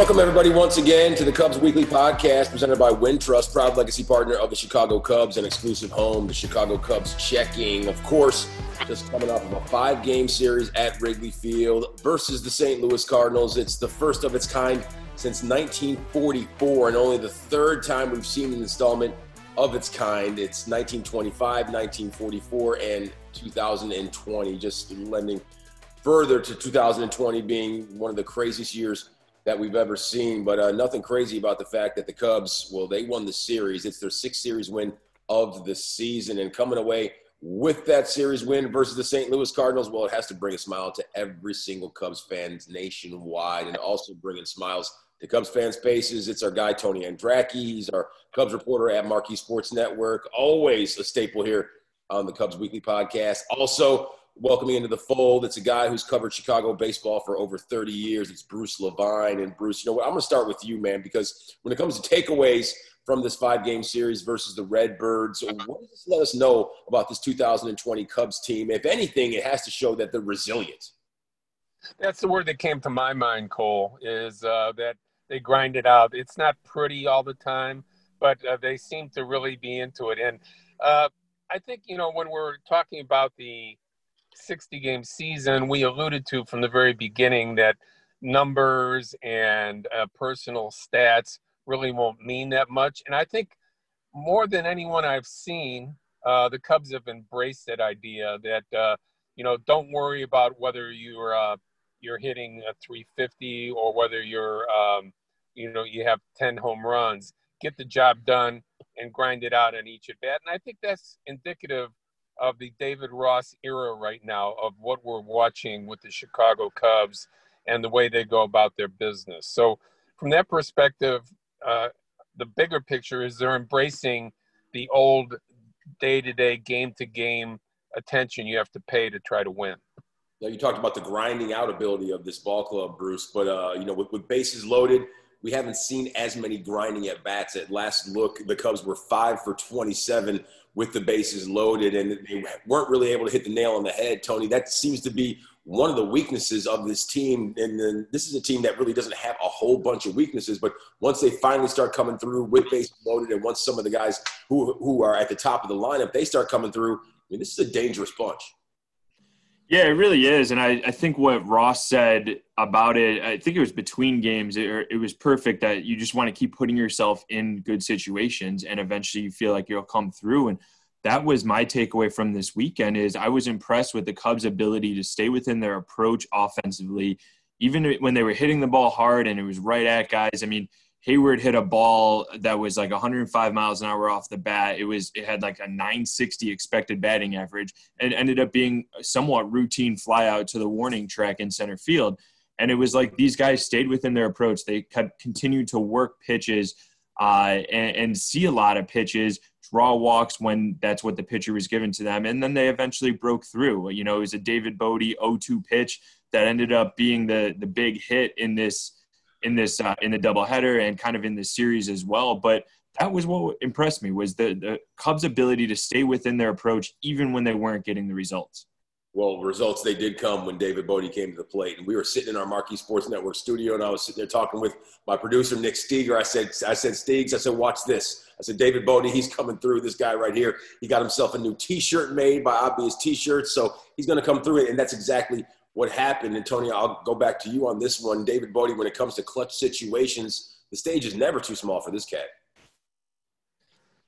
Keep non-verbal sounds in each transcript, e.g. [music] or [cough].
Welcome, everybody, once again to the Cubs Weekly Podcast presented by Wintrust, proud legacy partner of the Chicago Cubs and exclusive home, the Chicago Cubs checking. Of course, just coming off of a five game series at Wrigley Field versus the St. Louis Cardinals. It's the first of its kind since 1944 and only the third time we've seen an installment of its kind. It's 1925, 1944, and 2020, just lending further to 2020 being one of the craziest years that we've ever seen. But uh, nothing crazy about the fact that the Cubs, well, they won the series. It's their sixth series win of the season. And coming away with that series win versus the St. Louis Cardinals, well, it has to bring a smile to every single Cubs fans nationwide and also bringing smiles to Cubs fans' faces. It's our guy, Tony Andracki. He's our Cubs reporter at Marquee Sports Network, always a staple here on the Cubs Weekly Podcast. Also, welcoming into the fold. It's a guy who's covered Chicago baseball for over 30 years. It's Bruce Levine. And Bruce, you know what? I'm going to start with you, man, because when it comes to takeaways from this five game series versus the Redbirds, what does this let us know about this 2020 Cubs team? If anything, it has to show that they're resilient. That's the word that came to my mind, Cole, is uh, that they grind it out. It's not pretty all the time, but uh, they seem to really be into it. And uh, I think, you know, when we're talking about the 60 game season, we alluded to from the very beginning that numbers and uh, personal stats really won't mean that much. And I think more than anyone I've seen, uh, the Cubs have embraced that idea that, uh, you know, don't worry about whether you're, uh, you're hitting a 350 or whether you're, um, you know, you have 10 home runs. Get the job done and grind it out on each at bat. And I think that's indicative of the David Ross era right now of what we're watching with the Chicago Cubs and the way they go about their business. So, from that perspective, uh, the bigger picture is they're embracing the old day to day, game to game attention you have to pay to try to win. Now, you talked about the grinding out ability of this ball club, Bruce, but, uh, you know, with, with bases loaded, we haven't seen as many grinding at bats. At last look, the Cubs were five for 27 with the bases loaded, and they weren't really able to hit the nail on the head. Tony, that seems to be one of the weaknesses of this team. And then this is a team that really doesn't have a whole bunch of weaknesses, but once they finally start coming through with bases loaded, and once some of the guys who who are at the top of the lineup they start coming through, I mean, this is a dangerous bunch. Yeah, it really is. And I, I think what Ross said about it, I think it was between games, it, it was perfect that you just want to keep putting yourself in good situations and eventually you feel like you'll come through. And that was my takeaway from this weekend is I was impressed with the Cubs' ability to stay within their approach offensively, even when they were hitting the ball hard and it was right at guys. I mean – Heyward hit a ball that was like 105 miles an hour off the bat. It was it had like a 960 expected batting average and ended up being a somewhat routine flyout to the warning track in center field. And it was like these guys stayed within their approach. They kept continued to work pitches uh, and, and see a lot of pitches, draw walks when that's what the pitcher was given to them, and then they eventually broke through. You know, it was a David Bote 0-2 pitch that ended up being the the big hit in this in this uh, in the doubleheader and kind of in this series as well. But that was what impressed me was the, the Cubs' ability to stay within their approach even when they weren't getting the results. Well, results they did come when David Bote came to the plate, and we were sitting in our Marquee Sports Network studio, and I was sitting there talking with my producer Nick Steger. I said, "I said Steegs, I said, watch this." I said, "David Bote, he's coming through. This guy right here, he got himself a new T-shirt made by Obvious T-shirts, so he's going to come through." It, and that's exactly what happened. And Tony, I'll go back to you on this one. David Bote, when it comes to clutch situations, the stage is never too small for this cat.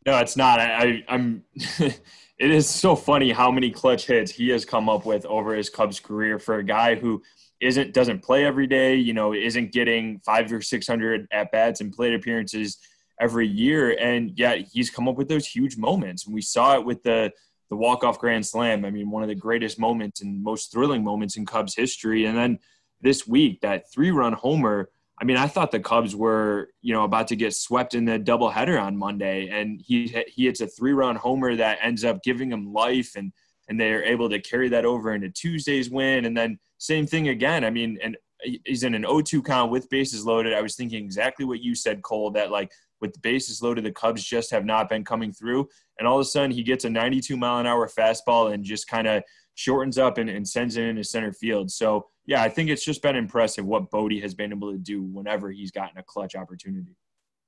No, it's not. I, am [laughs] it is so funny how many clutch hits he has come up with over his Cubs career for a guy who isn't doesn't play every day. You know, isn't getting five or six hundred at bats and plate appearances every year, and yet he's come up with those huge moments. And we saw it with the the walk-off grand slam. I mean, one of the greatest moments and most thrilling moments in Cubs history. And then this week, that three-run homer. I mean, I thought the Cubs were, you know, about to get swept in the doubleheader on Monday, and he he hits a three-run homer that ends up giving him life, and and they're able to carry that over into Tuesday's win, and then same thing again. I mean, and he's in an 0-2 count with bases loaded. I was thinking exactly what you said, Cole, that like with the bases loaded, the Cubs just have not been coming through. And all of a sudden, he gets a 92 mile an hour fastball and just kind of shortens up and, and, sends it into center field. So yeah, I think it's just been impressive what Bote has been able to do whenever he's gotten a clutch opportunity.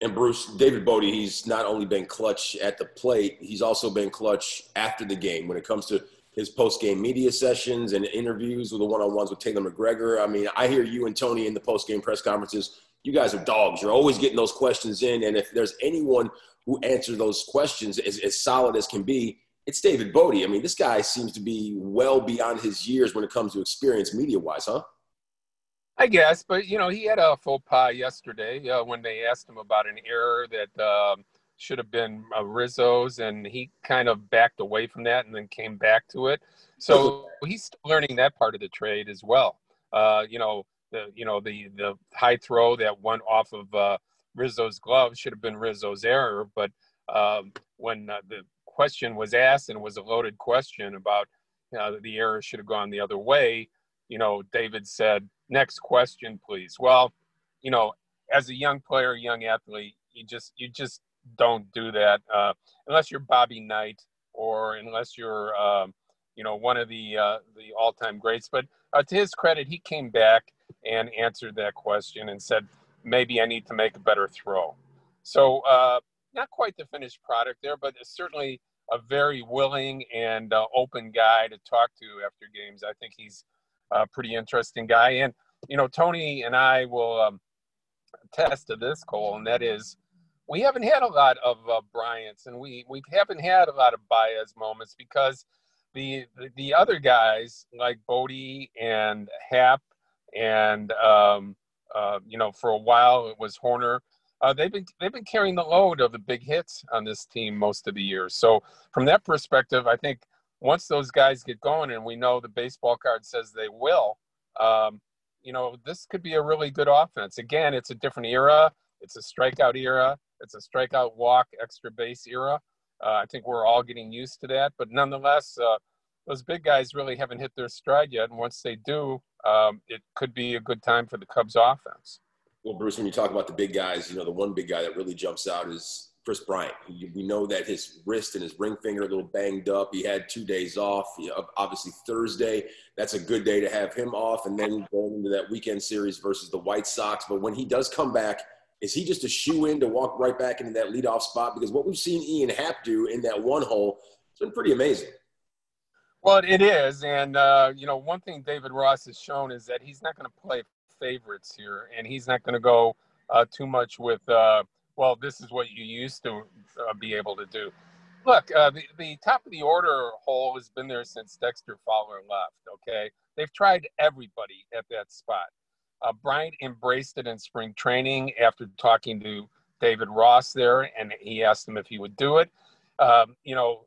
And Bruce, David Bote, he's not only been clutch at the plate, he's also been clutch after the game when it comes to his post-game media sessions and interviews with the one-on-ones with Taylor McGregor. I mean, I hear you and Tony in the post-game press conferences. You guys are dogs. You're always getting those questions in, and if there's anyone who answers those questions as, as solid as can be, it's David Bote. I mean, this guy seems to be well beyond his years when it comes to experience media-wise, huh? I guess, but you know, he had a faux pas yesterday uh, when they asked him about an error that um, should have been uh, Rizzo's, and he kind of backed away from that and then came back to it. So [laughs] he's still learning that part of the trade as well. Uh, you know, the you know the the high throw that went off of uh, Rizzo's glove should have been Rizzo's error, but um, when uh, the question was asked and was a loaded question about you know, the error should have gone the other way, you know, David said, "Next question, please." Well, you know, as a young player, young athlete, you just you just don't do that uh, unless you're Bobby Knight or unless you're um, you know one of the uh, the all-time greats. But uh, to his credit, he came back and answered that question and said, "Maybe I need to make a better throw." So uh, not quite the finished product there, but certainly a very willing and uh, open guy to talk to after games. I think he's a pretty interesting guy, and you know Tony and I will um, attest to this, Cole, and that is we haven't had a lot of uh, Bryant's, and we we haven't had a lot of Baez moments because the, the, the other guys like Bote and Happ and um, uh, you know for a while it was Hoerner. Uh, they've been they've been carrying the load of the big hits on this team most of the year. So from that perspective, I think once those guys get going, and we know the baseball card says they will, um, you know, this could be a really good offense. Again, it's a different era. It's a strikeout era. It's a strikeout, walk, extra base era. Uh, I think we're all getting used to that, but nonetheless, uh, those big guys really haven't hit their stride yet. And once they do, um, it could be a good time for the Cubs offense. Well, Bruce, when you talk about the big guys, you know, the one big guy that really jumps out is Kris Bryant. We know that his wrist and his ring finger a little banged up. He had two days off. You know, obviously, Thursday, that's a good day to have him off. And then going into that weekend series versus the White Sox. But when he does come back – is he just a shoe in to walk right back into that leadoff spot? Because what we've seen Ian Happ do in that one hole, it's been pretty amazing. Well, it is, and uh, you know, one thing David Ross has shown is that he's not going to play favorites here, and he's not going to go uh, too much with, uh, well, this is what you used to uh, be able to do. Look, uh, the the top of the order hole has been there since Dexter Fowler left. Okay, they've tried everybody at that spot. Uh, Bryant embraced it in spring training after talking to David Ross there, and he asked him if he would do it. Um, you know,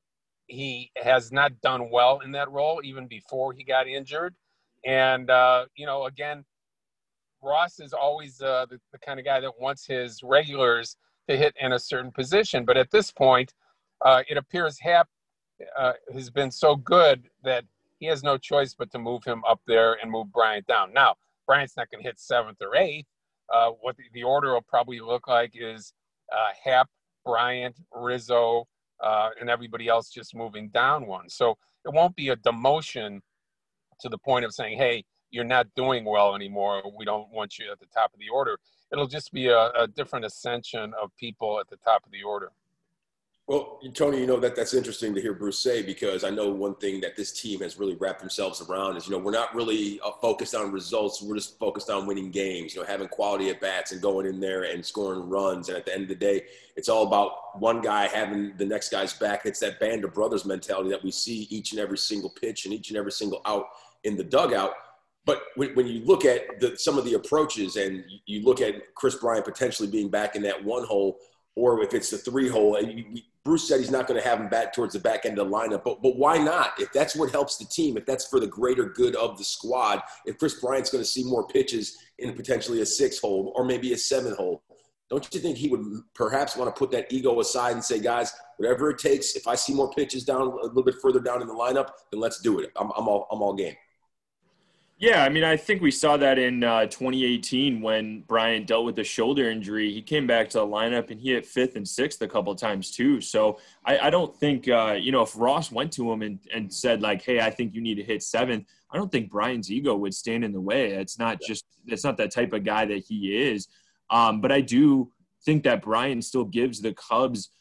he has not done well in that role even before he got injured. And, uh, you know, again, Ross is always uh, the, the, kind of guy that wants his regulars to hit in a certain position. But at this point, uh, it appears Happ uh, has been so good that he has no choice but to move him up there and move Bryant down. Now, Bryant's not going to hit seventh or eighth. Uh, what the, the, order will probably look like is uh, Happ, Bryant, Rizzo, uh, and everybody else just moving down one. So it won't be a demotion to the point of saying, hey, you're not doing well anymore. We don't want you at the top of the order. It'll just be a, a different ascension of people at the top of the order. Well, Tony, you know that that's interesting to hear Bruce say because I know one thing that this team has really wrapped themselves around is you know we're not really uh, focused on results. We're just focused on winning games. You know, having quality at bats and going in there and scoring runs. And at the end of the day, it's all about one guy having the next guy's back. It's that band of brothers mentality that we see each and every single pitch and each and every single out in the dugout. But when, you look at the, some of the approaches and you look at Kris Bryant potentially being back in that one hole, or if it's the three hole, Bruce said he's not going to have him back towards the back end of the lineup, but but why not? If that's what helps the team, if that's for the greater good of the squad, if Kris Bryant's going to see more pitches in potentially a six hole or maybe a seven hole, don't you think he would perhaps want to put that ego aside and say, guys, whatever it takes, if I see more pitches down a little bit further down in the lineup, then let's do it. I'm, I'm all I'm all game. Yeah, I mean, I think we saw that in uh, 2018 when Bryant dealt with the shoulder injury. He came back to the lineup and he hit fifth and sixth a couple times too. So I, I don't think, uh, you know, if Ross went to him and, and said like, "Hey, I think you need to hit seventh, I don't think Bryant's ego would stand in the way. It's not just, it's not that type of guy that he is. Um, but I do think that Bryant still gives the Cubs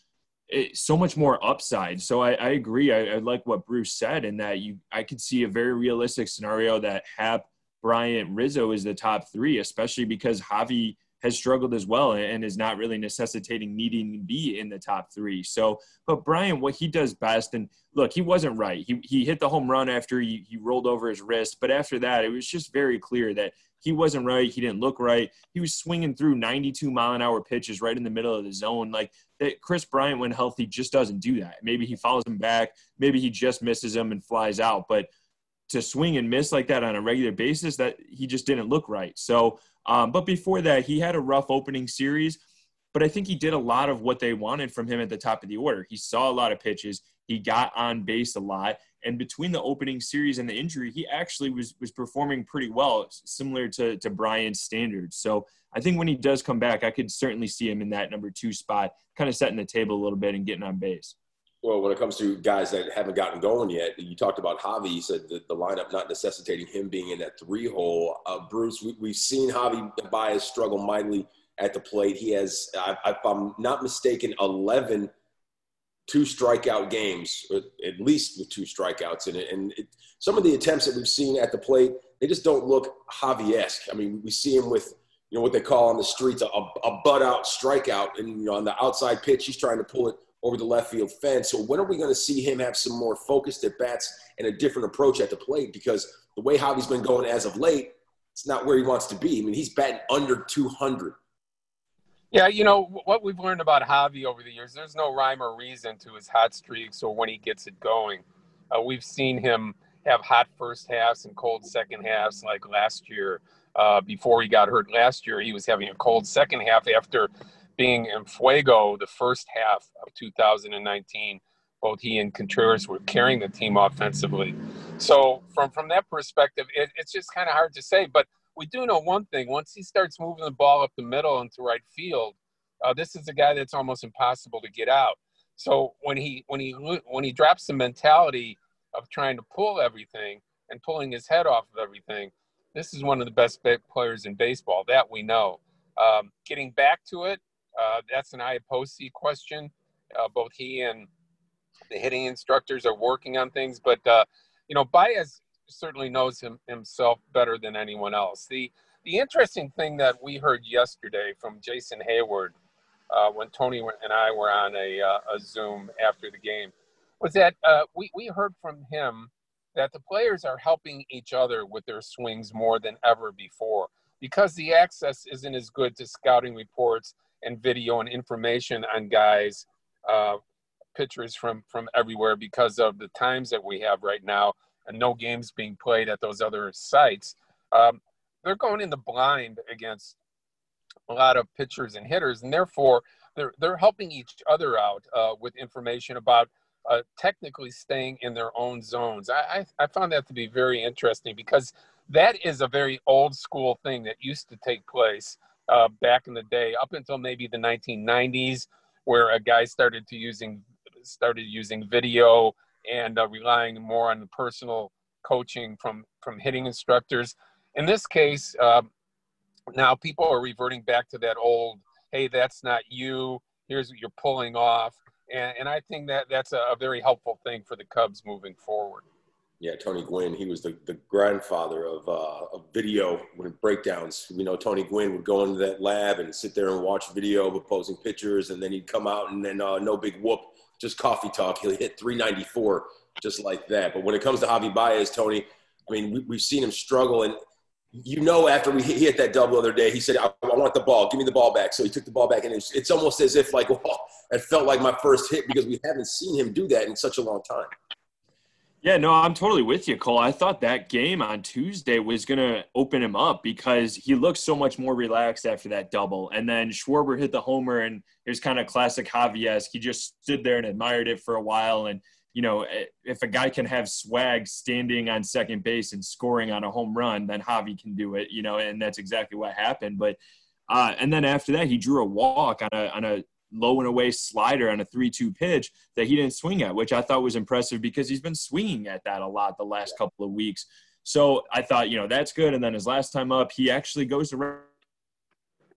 it, so much more upside. So I, I agree. I, I, like what Bruce said in that you I could see a very realistic scenario that Happ, Bryant, Rizzo is the top three, especially because Javi has struggled as well and is not really necessitating needing to be in the top three. So, but Bryant, what he does best, and look, he wasn't right. He, he hit the home run after he, he rolled over his wrist, but after that, it was just very clear that he wasn't right. He didn't look right. He was swinging through 92 mile an hour pitches right in the middle of the zone. Like that, Kris Bryant, when healthy, just doesn't do that. Maybe he follows him back. Maybe he just misses him and flies out. But to swing and miss like that on a regular basis, that he just didn't look right. So, um, but before that, he had a rough opening series. But I think he did a lot of what they wanted from him at the top of the order. He saw a lot of pitches. He got on base a lot, and between the opening series and the injury, he actually was was performing pretty well, similar to to Bryant's standards. So I think when he does come back, I could certainly see him in that number two spot, kind of setting the table a little bit and getting on base. Well, when it comes to guys that haven't gotten going yet, you talked about Javi. You said the, the lineup not necessitating him being in that three hole. Uh, Bruce, we, have seen Javi Baez struggle mightily at the plate. He has, if I'm not mistaken, 11 two strikeout games, at least with two strikeouts in it. And it, some of the attempts that we've seen at the plate, they just don't look Javi-esque. I mean, we see him with, you know, what they call on the streets a, a butt out strikeout. And, you know, on the outside pitch, he's trying to pull it over the left field fence. So when are we going to see him have some more focused at bats and a different approach at the plate? Because the way Javi's been going as of late, it's not where he wants to be. I mean, he's batting under 200 yeah, you know what we've learned about Javi over the years. There's no rhyme or reason to his hot streaks or when he gets it going. Uh, we've seen him have hot first halves and cold second halves, like last year. Uh, before he got hurt last year, he was having a cold second half after being in Fuego the first half of 2019. Both he and Contreras were carrying the team offensively. So from from that perspective, it, it's just kind of hard to say. But we do know one thing: once he starts moving the ball up the middle into right field, uh, this is a guy that's almost impossible to get out. So when he when he when he drops the mentality of trying to pull everything and pulling his head off of everything, this is one of the best players in baseball. That we know. Um, getting back to it, uh, that's an Iapoce question. Uh, both he and the hitting instructors are working on things, but uh, you know, Baez certainly knows him himself better than anyone else. The the interesting thing that we heard yesterday from Jason Heyward uh, when Tony and I were on a, uh, a Zoom after the game was that uh, we, we heard from him that the players are helping each other with their swings more than ever before because the access isn't as good to scouting reports and video and information on guys uh, pitchers from from everywhere because of the times that we have right now and no games being played at those other sites, um, they're going in the blind against a lot of pitchers and hitters, and therefore they're they're helping each other out uh, with information about uh, technically staying in their own zones. I, I, I found that to be very interesting because that is a very old school thing that used to take place uh, back in the day, up until maybe the 1990s, where a guy started to using started using video and uh, relying more on the personal coaching from from hitting instructors. In this case, uh, now people are reverting back to that old, "Hey, that's not you. Here's what you're pulling off," and, and I think that that's a, a very helpful thing for the Cubs moving forward. Yeah, Tony Gwynn, he was the, the grandfather of, uh, of video breakdowns. We know Tony Gwynn would go into that lab and sit there and watch video of opposing pitchers, and then he'd come out and then uh, no big whoop just coffee talk. He'll hit 394 just like that. But when it comes to Javi Baez, Tony, I mean, we, have seen him struggle. And you know, after we hit, he hit that double the other day, he said, I, I, want the ball. Give me the ball back. So he took the ball back. And it's, it's almost as if, like, well, [laughs] it felt like my first hit because we haven't seen him do that in such a long time. Yeah, no, I'm totally with you, Cole. I thought that game on Tuesday was going to open him up because he looked so much more relaxed after that double. And then Schwarber hit the homer, and it was kind of classic Javi esque. He just stood there and admired it for a while. And you know, if a guy can have swag standing on second base and scoring on a home run, then Javi can do it, you know, and that's exactly what happened. But, uh, and then after that, he drew a walk on a, on a low and away slider on a 3 2 pitch that he didn't swing at, which I thought was impressive because he's been swinging at that a lot the last couple of weeks. So I thought, you know, that's good. And then his last time up, he actually goes to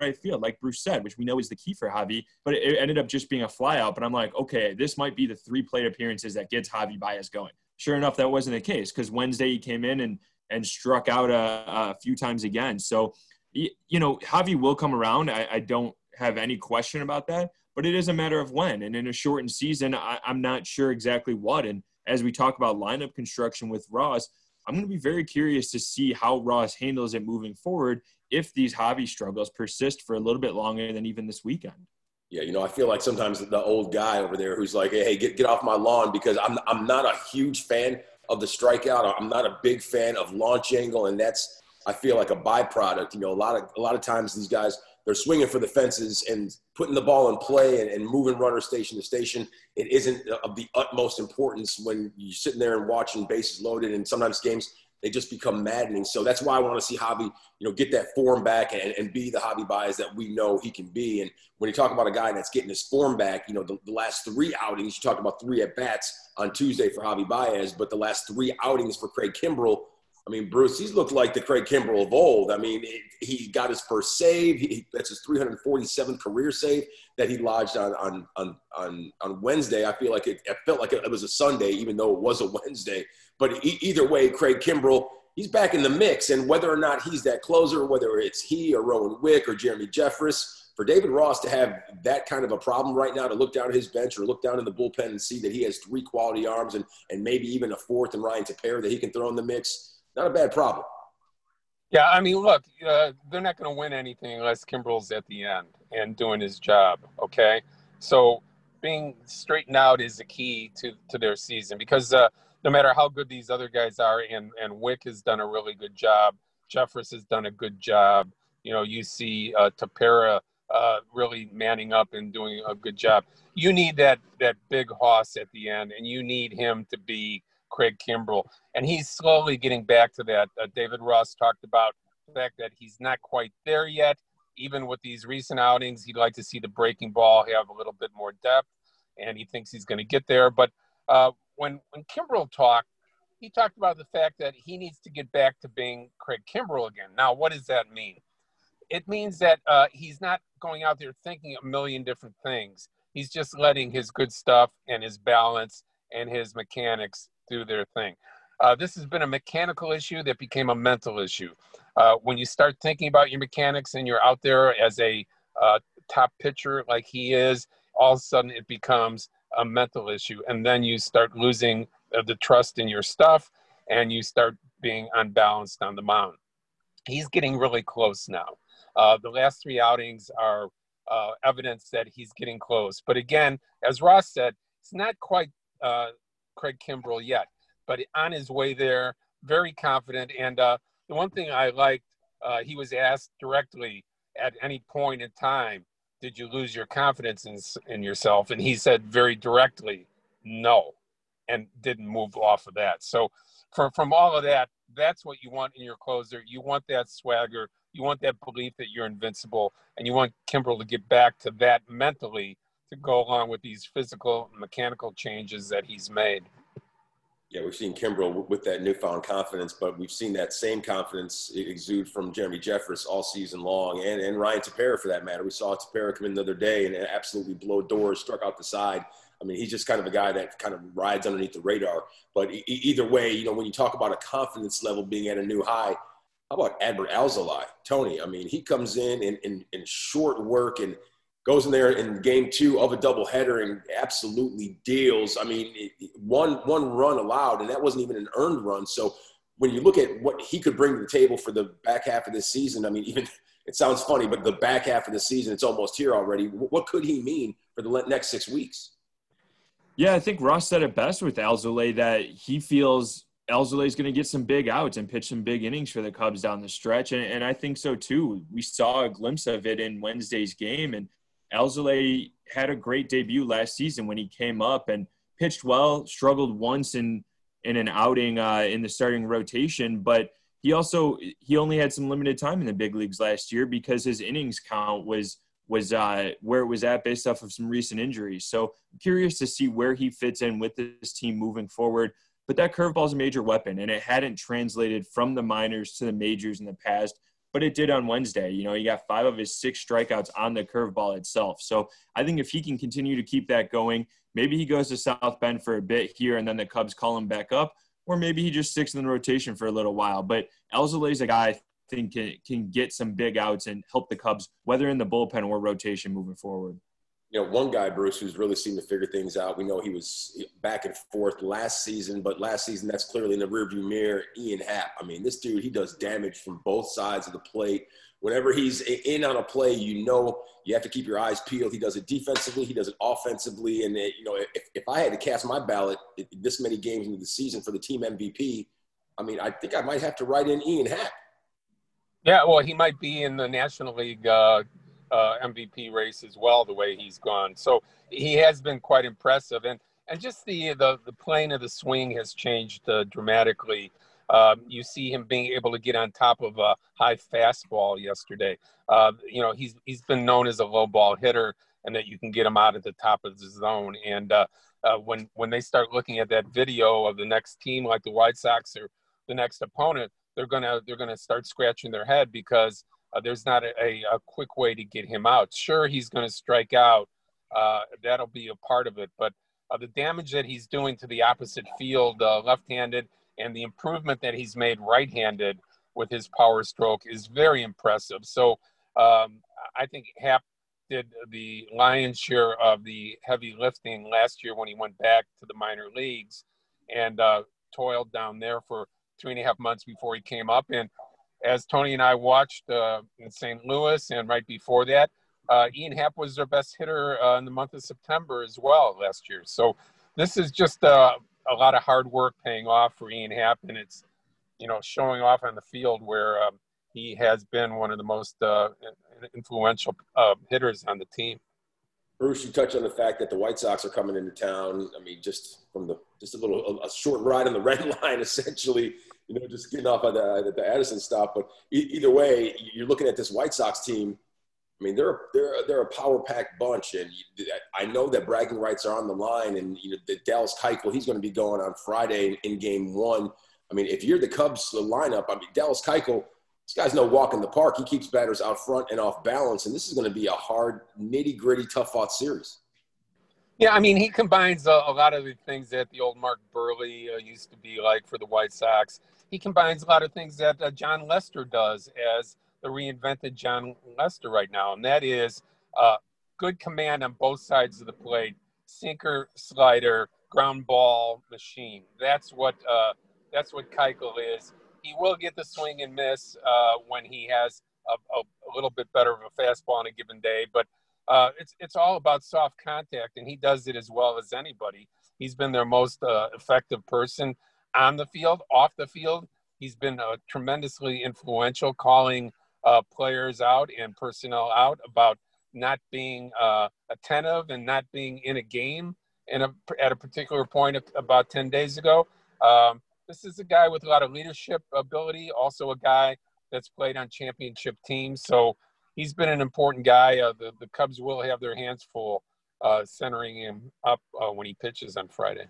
right field, like Bruce said, which we know is the key for Javi. But it ended up just being a flyout. But I'm like, okay, this might be the three plate appearances that gets Javi Baez going. Sure enough, that wasn't the case because Wednesday he came in and and struck out a, a few times again. So, you know, Javi will come around. I, I, don't have any question about that. But it is a matter of when. And in a shortened season, I, I'm not sure exactly what. And as we talk about lineup construction with Ross, I'm going to be very curious to see how Ross handles it moving forward if these Javi struggles persist for a little bit longer than even this weekend. Yeah, you know, I feel like sometimes the old guy over there who's like, "Hey, get get off my lawn," because I'm I'm not a huge fan of the strikeout. I'm not a big fan of launch angle, and that's I feel like a byproduct. You know, a lot of a lot of times these guys they're swinging for the fences and putting the ball in play and, and moving runner station to station. It isn't of the utmost importance when you're sitting there and watching bases loaded, and sometimes games they just become maddening. So that's why I want to see Javi, you know, get that form back and, and be the Javi Baez that we know he can be. And when you talk about a guy that's getting his form back, you know, the, the last three outings, you talk about three at bats on Tuesday for Javi Baez, but the last three outings for Craig Kimbrel, I mean, Bruce, he's looked like the Craig Kimbrel of old. I mean, he got his first save. He, that's his 347th career save that he lodged on on on on, on Wednesday. I feel like it, it felt like it was a Sunday, even though it was a [laughs] Wednesday. But e- either way, Craig Kimbrel, he's back in the mix. And whether or not he's that closer, whether it's he or Rowan Wick or Jeremy Jeffress, for David Ross to have that kind of a problem right now, to look down at his bench or look down in the bullpen and see that he has three quality arms and, and maybe even a fourth and Ryan Tepera that he can throw in the mix, not a bad problem. Yeah, I mean, look, uh, they're not going to win anything unless Kimbrel's at the end and doing his job. Okay, so being straightened out is the key to to their season because uh, no matter how good these other guys are, and and Wick has done a really good job, Jeffress has done a good job. You know, you see uh, Tepera uh, really manning up and doing a good job. You need that that big hoss at the end, and you need him to be Craig Kimbrel, and he's slowly getting back to that. Uh, David Ross talked about the fact that he's not quite there yet. Even with these recent outings, he'd like to see the breaking ball have a little bit more depth, and he thinks he's going to get there. But uh, when when Kimbrel talked, he talked about the fact that he needs to get back to being Craig Kimbrel again. Now, what does that mean? It means that uh, he's not going out there thinking a million different things. He's just letting his good stuff and his balance and his mechanics do their thing. Uh, this has been a mechanical issue that became a mental issue. Uh, when you start thinking about your mechanics and you're out there as a uh, top pitcher like he is, all of a sudden it becomes a mental issue. And then you start losing uh, the trust in your stuff and you start being unbalanced on the mound. He's getting really close now. Uh, the last three outings are uh, evidence that he's getting close. But again, as Ross said, it's not quite Craig Kimbrel yet, but on his way there, very confident. And uh, the one thing I liked, uh, he was asked directly at any point in time, did you lose your confidence in, in yourself? And he said very directly, no, and didn't move off of that. So from, from all of that, that's what you want in your closer. You want that swagger. You want that belief that you're invincible. And you want Kimbrel to get back to that mentally to go along with these physical mechanical changes that he's made. Yeah, we've seen Kimbrel with that newfound confidence, but we've seen that same confidence exude from Jeremy Jeffress all season long, and, and Ryan Tepera for that matter. We saw Tepera come in the other day and absolutely blow doors, struck out the side. I mean, he's just kind of a guy that kind of rides underneath the radar. But e- either way, you know, when you talk about a confidence level being at a new high, how about Adbert Alzolay? Tony, I mean, he comes in in, in, in short work and – goes in there in game two of a doubleheader and absolutely deals. I mean, one one run allowed, and that wasn't even an earned run. So when you look at what he could bring to the table for the back half of this season, I mean, [laughs] even it sounds funny, but the back half of the season, it's almost here already. What could he mean for the next six weeks? Yeah, I think Ross said it best with Alzolay that he feels Alzolay is going to get some big outs and pitch some big innings for the Cubs down the stretch, and, and I think so too. We saw a glimpse of it in Wednesday's game, and Alzolay had a great debut last season when he came up and pitched well, struggled once in in an outing uh, in the starting rotation, but he also he only had some limited time in the big leagues last year because his innings count was was uh, where it was at based off of some recent injuries. So I'm curious to see where he fits in with this team moving forward. But that curveball is a major weapon, and it hadn't translated from the minors to the majors in the past but it did on Wednesday. You know, he got five of his six strikeouts on the curveball itself. So I think if he can continue to keep that going, maybe he goes to South Bend for a bit here and then the Cubs call him back up, or maybe he just sticks in the rotation for a little while. But is a guy I think can, can get some big outs and help the Cubs, whether in the bullpen or rotation moving forward you know, one guy, Bruce, who's really seemed to figure things out. We know he was back and forth last season, but last season that's clearly in the rearview mirror. Ian Happ. I mean, this dude, he does damage from both sides of the plate. Whenever he's in on a play, you know you have to keep your eyes peeled. He does it defensively, he does it offensively, and it, you know, if, if I had to cast my ballot this many games into the season for the team MVP, I mean, I think I might have to write in Ian Happ. Yeah, well, he might be in the National League uh, uh, MVP race as well, the way he's gone. So he has been quite impressive, and and just the the, the plane of the swing has changed uh, dramatically. Um, you see him being able to get on top of a high fastball yesterday. Uh, you know he's he's been known as a low ball hitter, and that you can get him out at the top of the zone. And uh, uh, when when they start looking at that video of the next team, like the White Sox or the next opponent, they're gonna they're gonna start scratching their head because uh, there's not a, a, a, quick way to get him out. Sure, he's going to strike out. Uh, that'll be a part of it. But uh, the damage that he's doing to the opposite field, uh, left-handed, and the improvement that he's made right-handed with his power stroke is very impressive. So um, I think Happ did the lion's share of the heavy lifting last year when he went back to the minor leagues and uh, toiled down there for three and a half months before he came up. And as Tony and I watched uh, in St. Louis and right before that, uh, Ian Happ was their best hitter uh, in the month of September as well last year. So this is just uh, a lot of hard work paying off for Ian Happ, and it's you know showing off on the field where um, he has been one of the most uh, influential uh, hitters on the team. Bruce, you touched on the fact that the White Sox are coming into town. I mean, just from the just a little a short ride on the red [laughs] line, essentially you know, just getting off at the, the Addison stop. But e- either way, you're looking at this White Sox team. I mean, they're they're they're a power packed bunch, and you, I know that bragging rights are on the line. And you know, the Dallas Keuchel, he's going to be going on Friday in, in, Game One. I mean, if you're the Cubs lineup, I mean, Dallas Keuchel, this guy's no walk in the park. He keeps batters out front and off balance, and this is going to be a hard, nitty gritty, tough fought series. Yeah, I mean, he combines a, a, lot of the things that the old Mark Buehrle uh, used to be like for the White Sox he combines a lot of things that uh, Jon Lester does as the reinvented Jon Lester right now, and that is uh, good command on both sides of the plate, sinker, slider, ground ball machine. That's what uh, that's what Keuchel is. He will get the swing and miss uh, when he has a, a, a, little bit better of a fastball on a given day, but uh, it's it's all about soft contact, and he does it as well as anybody. He's been their most uh, effective person on the field, off the field. He's been uh, tremendously influential, calling uh, players out and personnel out about not being uh, attentive and not being in a game in a, at a particular point about 10 days ago. Um, this is a guy with a lot of leadership ability, also a guy that's played on championship teams. So he's been an important guy. Uh, the, the Cubs will have their hands full uh, centering him up uh, when he pitches on Friday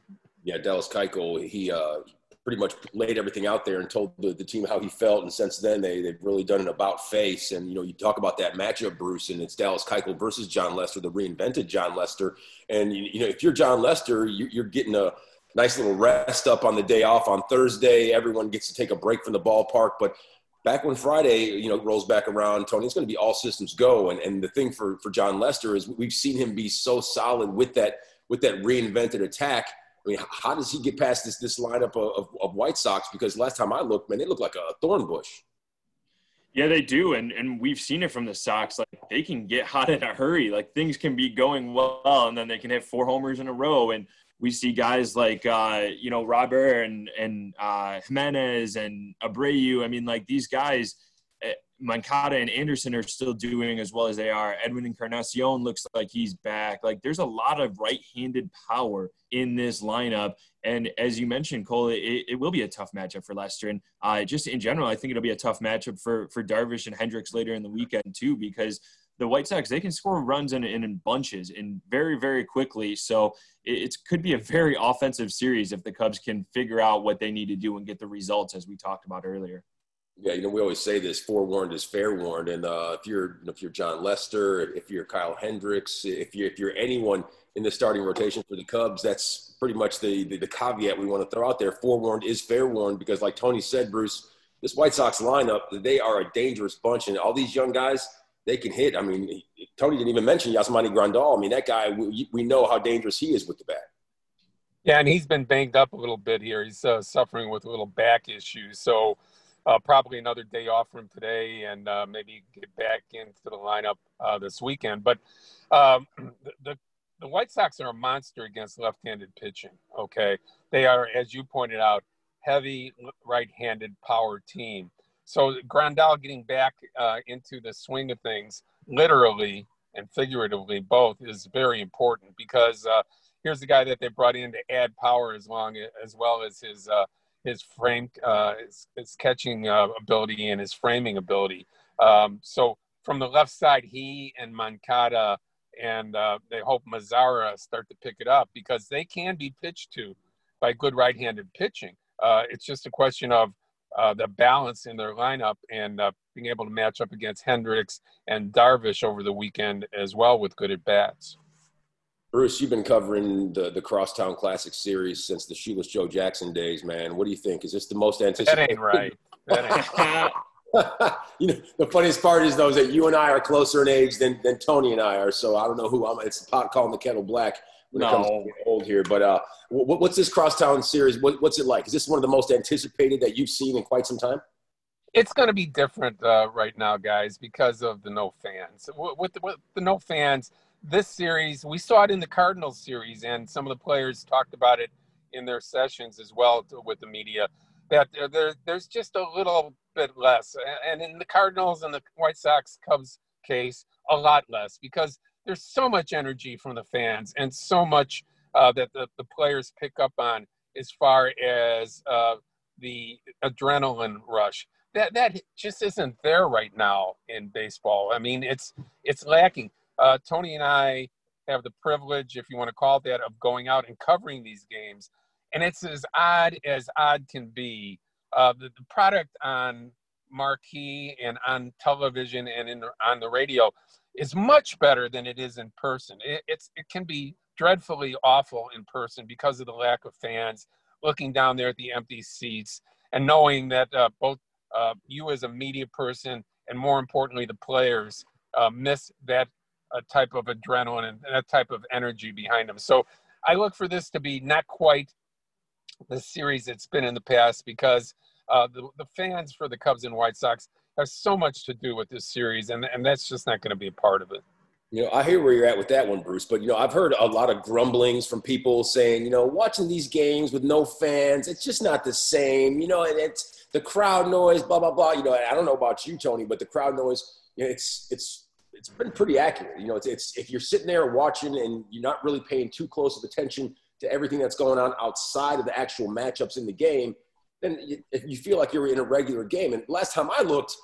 yeah, Dallas Keuchel, he uh, pretty much laid everything out there and told the, the team how he felt. And since then, they, they've really done an about face. And, you know, you talk about that matchup, Bruce, and it's Dallas Keuchel versus Jon Lester, the reinvented Jon Lester. And, you, you know, if you're Jon Lester, you, you're getting a nice little rest up on the day off on Thursday. Everyone gets to take a break from the ballpark. But back when Friday, you know, rolls back around, Tony, it's going to be all systems go. And, and the thing for, for Jon Lester is we've seen him be so solid with that, with that reinvented attack – Mean, how does he get past this this lineup of, of, of White Sox? Because last time I looked, man, they look like a thorn bush. Yeah, they do, and and we've seen it from the Sox. Like they can get [laughs] hot in a hurry. Like things can be going well, and then they can hit four homers in a row. And we see guys like uh, you know Robert and and uh, Jimenez and Abreu. I mean, like these guys. Moncada and Anderson are still doing as well as they are. Edwin Encarnacion looks like he's back. Like there's a lot of right-handed power in this lineup. And as you mentioned, Cole, it, it will be a tough matchup for Lester. And uh, just in general, I think it'll be a tough matchup for for Darvish and Hendricks later in the weekend too, because the White Sox they can score runs in, in, in bunches and very very quickly. So it, it could be a very offensive series if the Cubs can figure out what they need to do and get the results as we talked about earlier. Yeah, you know, we always say this: forewarned is fair warned. And uh, if you're if you're Jon Lester, if you're Kyle Hendricks, if you if you're anyone in the starting rotation for the Cubs, that's pretty much the, the, the caveat we want to throw out there. Forewarned is fair warned because, like Tony said, Bruce, this White Sox lineup, they are a dangerous bunch, and all these young guys, they can hit. I mean, Tony didn't even mention Yasmani Grandal. I mean, that guy, we, we know how dangerous he is with the bat. Yeah, and he's been banged up a little bit here. He's uh, suffering with a little back issue, so uh, probably another day off from today and uh, maybe get back into the lineup uh, this weekend. But um, [clears throat] the, the White Sox are a monster against left-handed pitching. Okay, they are, as you pointed out, heavy right-handed power team. So Grandal getting back uh, into the swing of things, literally and figuratively both, is very important because uh, here's the guy that they brought in to add power as long as well as his uh, his frame, uh, his, his catching uh, ability and his framing ability. Um, so from the left side, he and Moncada and uh, they hope Mazara start to pick it up because they can be pitched to by good right-handed pitching. Uh, it's just a question of uh, the balance in their lineup and uh, being able to match up against Hendricks and Darvish over the weekend as well with good at bats. Bruce, you've been covering the, the Crosstown Classic Series since the Shoeless Joe Jackson days, man. What do you think? Is this the most anticipated? That ain't right. That ain't. [laughs] you know, the funniest part is though is that you and I are closer in age than, than Tony and I are. So I don't know who I'm. It's the pot calling the kettle black when no. it comes to old here. But uh, what, what's this Crosstown Series? What, what's it like? Is this one of the most anticipated that you've seen in quite some time? It's going to be different uh, right now, guys, because of the no fans. With the, with the no fans – this series, we saw it in the Cardinals series, and some of the players talked about it in their sessions as well to, with the media. That there, there's just a little bit less, and in the Cardinals and the White Sox Cubs case, a lot less because there's so much energy from the fans and so much uh, that the, the players pick up on as far as uh, the adrenaline rush. That that just isn't there right now in baseball. I mean, it's it's lacking uh, Tony and I have the privilege, if you want to call it that, of going out and covering these games. And it's as odd as odd can be. Uh, the, the, product on marquee and on television and in the, on the radio is much better than it is in person. It, it's, it can be dreadfully awful in person because of the lack of fans looking down there at the empty seats and knowing that uh, both uh, you as a media person and more importantly the players uh, miss that a type of adrenaline and a type of energy behind them. So I look for this to be not quite the series it's been in the past because uh, the, the fans for the Cubs and White Sox have so much to do with this series, and, and that's just not going to be a part of it. You know, I hear where you're at with that one, Bruce, but, you know, I've heard a lot of grumblings from people saying, you know, watching these games with no fans, it's just not the same, you know, and it's the crowd noise, blah, blah, blah. You know, I don't know about you, Tony, but the crowd noise, you know, it's, it's, it's been pretty accurate. You know, it's, it's if you're sitting there watching and you're not really paying too close of attention to everything that's going on outside of the actual matchups in the game, then you, you feel like you're in a regular game. And last time I looked,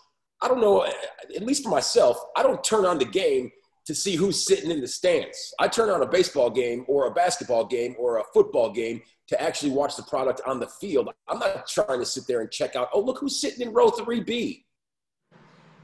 I don't know, at least for myself, I don't turn on the game to see who's sitting in the stands. I turn on a baseball game or a basketball game or a football game to actually watch the product on the field. I'm not trying to sit there and check out, oh, look who's sitting in row 3B.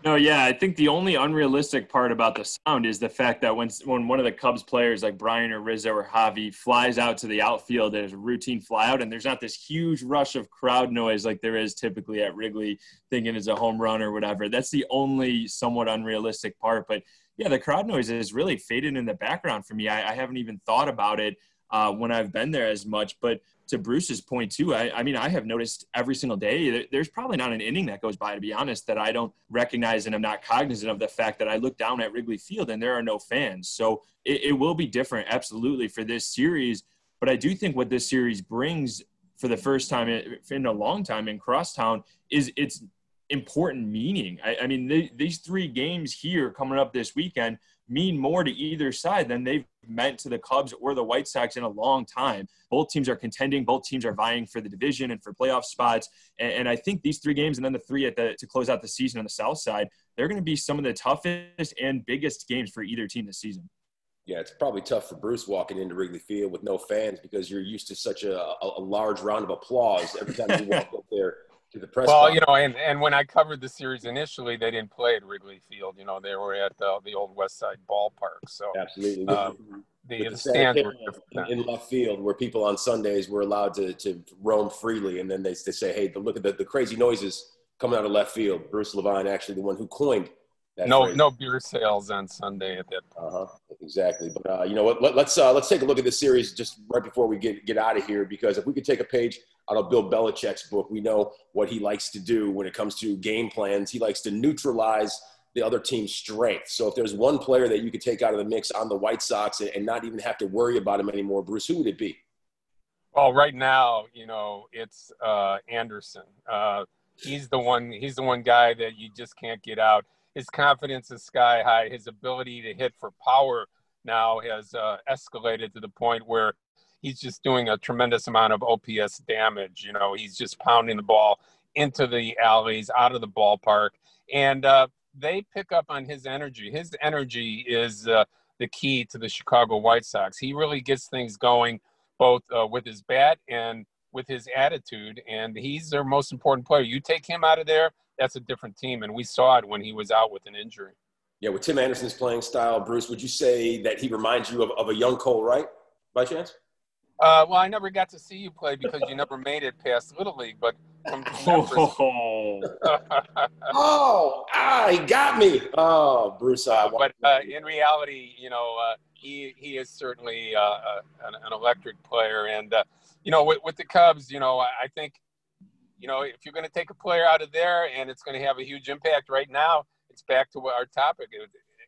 No, yeah, I think the only unrealistic part about the sound is the fact that when when one of the Cubs players like Brian or Rizzo or Javi flies out to the outfield, there's a routine flyout, and there's not this huge rush of crowd noise like there is typically at Wrigley, thinking it's a home run or whatever. That's the only somewhat unrealistic part. But yeah, the crowd noise is really faded in the background for me. I, I haven't even thought about it uh, when I've been there as much. But to Bruce's point too, I, I, mean, I have noticed every single day. There's probably not an inning that goes by, to be honest, that I don't recognize and I'm not cognizant of the fact that I look down at Wrigley Field and there are no fans. So it, it will be different, absolutely, for this series. But I do think what this series brings for the first time in a long time in Crosstown is it's important meaning. I, I mean, these three games here coming up this weekend mean more to either side than they've meant to the Cubs or the White Sox in a long time. Both teams are contending. Both teams are vying for the division and for playoff spots. And, and I think these three games and then the three at the to close out the season on the South side, they're going to be some of the toughest and biggest games for either team this season. Yeah, it's probably tough for Bruce walking into Wrigley Field with no fans because you're used to such a, a, a large round of applause every time you walk [laughs] up there to the press. Well, you know, and, and when I covered the series initially, they didn't play at Wrigley Field. You know, they were at the, the old West Side Ballpark. So absolutely. Um, the, the stands were in, in left field where people on Sundays were allowed to, to roam freely. And then they, they say, hey, look at the, the crazy noises coming out of left field. Bruce Levine, actually the one who coined that no phrase. no beer sales on Sunday at that point. Uh-huh. Exactly. But uh, you know what? Let, let's uh, let's take a look at this series just right before we get get out of here because if we could take a page out of Bill Belichick's book, we know what he likes to do when it comes to game plans. He likes to neutralize the other team's strength. So if there's one player that you could take out of the mix on the White Sox and, and not even have to worry about him anymore, Bruce, who would it be? Well, right now, you know, it's uh, Anderson. Uh, he's the one. He's the one guy that you just can't get out. His confidence is sky high. His ability to hit for power now has uh, escalated to the point where he's just doing a tremendous amount of OPS damage. You know, he's just pounding the ball into the alleys, out of the ballpark, and uh, they pick up on his energy. His energy is uh, the key to the Chicago White Sox. He really gets things going both uh, with his bat and with his attitude, and he's their most important player. You take him out of there, that's a different team, and we saw it when he was out with an injury. Yeah, with Tim Anderson's playing style, Bruce, would you say that he reminds you of, of a young Cole Wright by chance? Uh, well, I never got to see you play because you never made it past Little League, but from [laughs] Oh, [laughs] oh, ah, he got me. Oh, Bruce, I but uh, in reality, you know, uh, he he is certainly uh, uh, an, an electric player, and uh, you know, with, with the Cubs, you know, I, I think, you know, if you're going to take a player out of there and it's going to have a huge impact right now, it's back to our topic.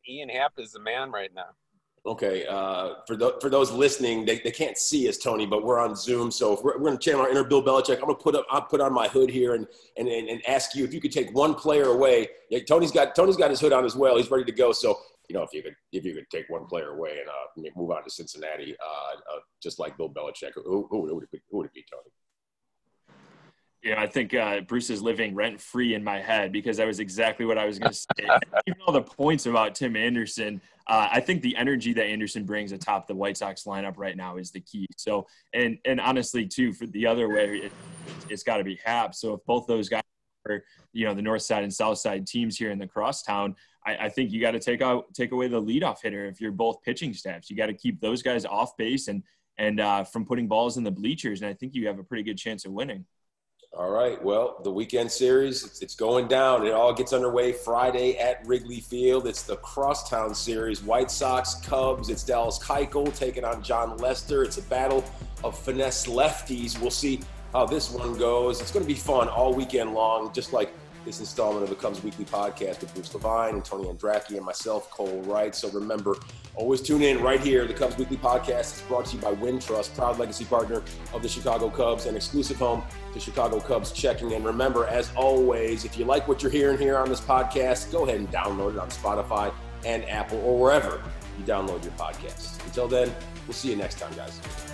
Ian Happ is the man right now. Okay, uh, for, the, for those listening, they, they can't see us, Tony, but we're on Zoom. So we're, we're going to channel our inner Bill Belichick. I'm going to put up, I'll put on my hood here and, and, and, and ask you if you could take one player away. Yeah, Tony's got Tony's got his hood on as well. He's ready to go. So you know, if you could if you could take one player away and uh, move on to Cincinnati, uh, uh, just like Bill Belichick, who, who, who, would, it be, who would it be, Tony? Yeah, I think uh, Bruce is living rent free in my head because that was exactly what I was going [laughs] to say. Even all the points about Tim Anderson, uh, I think the energy that Anderson brings atop the White Sox lineup right now is the key. So, and and honestly, too, for the other way, it, it's got to be Happ. So, if both those guys are, you know, the North Side and South Side teams here in the crosstown, I, I think you got to take out take away the leadoff hitter if you're both pitching staffs. You got to keep those guys off base and and uh, from putting balls in the bleachers, and I think you have a pretty good chance of winning. All right. Well, the weekend series, it's, going down. It all gets underway Friday at Wrigley Field. It's the Crosstown Series. White Sox, Cubs. It's Dallas Keuchel taking on Jon Lester. It's a battle of finesse lefties. We'll see how this one goes. It's going to be fun all weekend long, just like this installment of the Cubs Weekly Podcast with Bruce Levine and Tony Andracki and myself, Cole Wright. So remember, always tune in right here. The Cubs Weekly Podcast is brought to you by Wintrust, proud legacy partner of the Chicago Cubs and exclusive home to Chicago Cubs checking. And remember, as always, if you like what you're hearing here on this podcast, go ahead and download it on Spotify and Apple or wherever you download your podcasts. Until then, we'll see you next time, guys.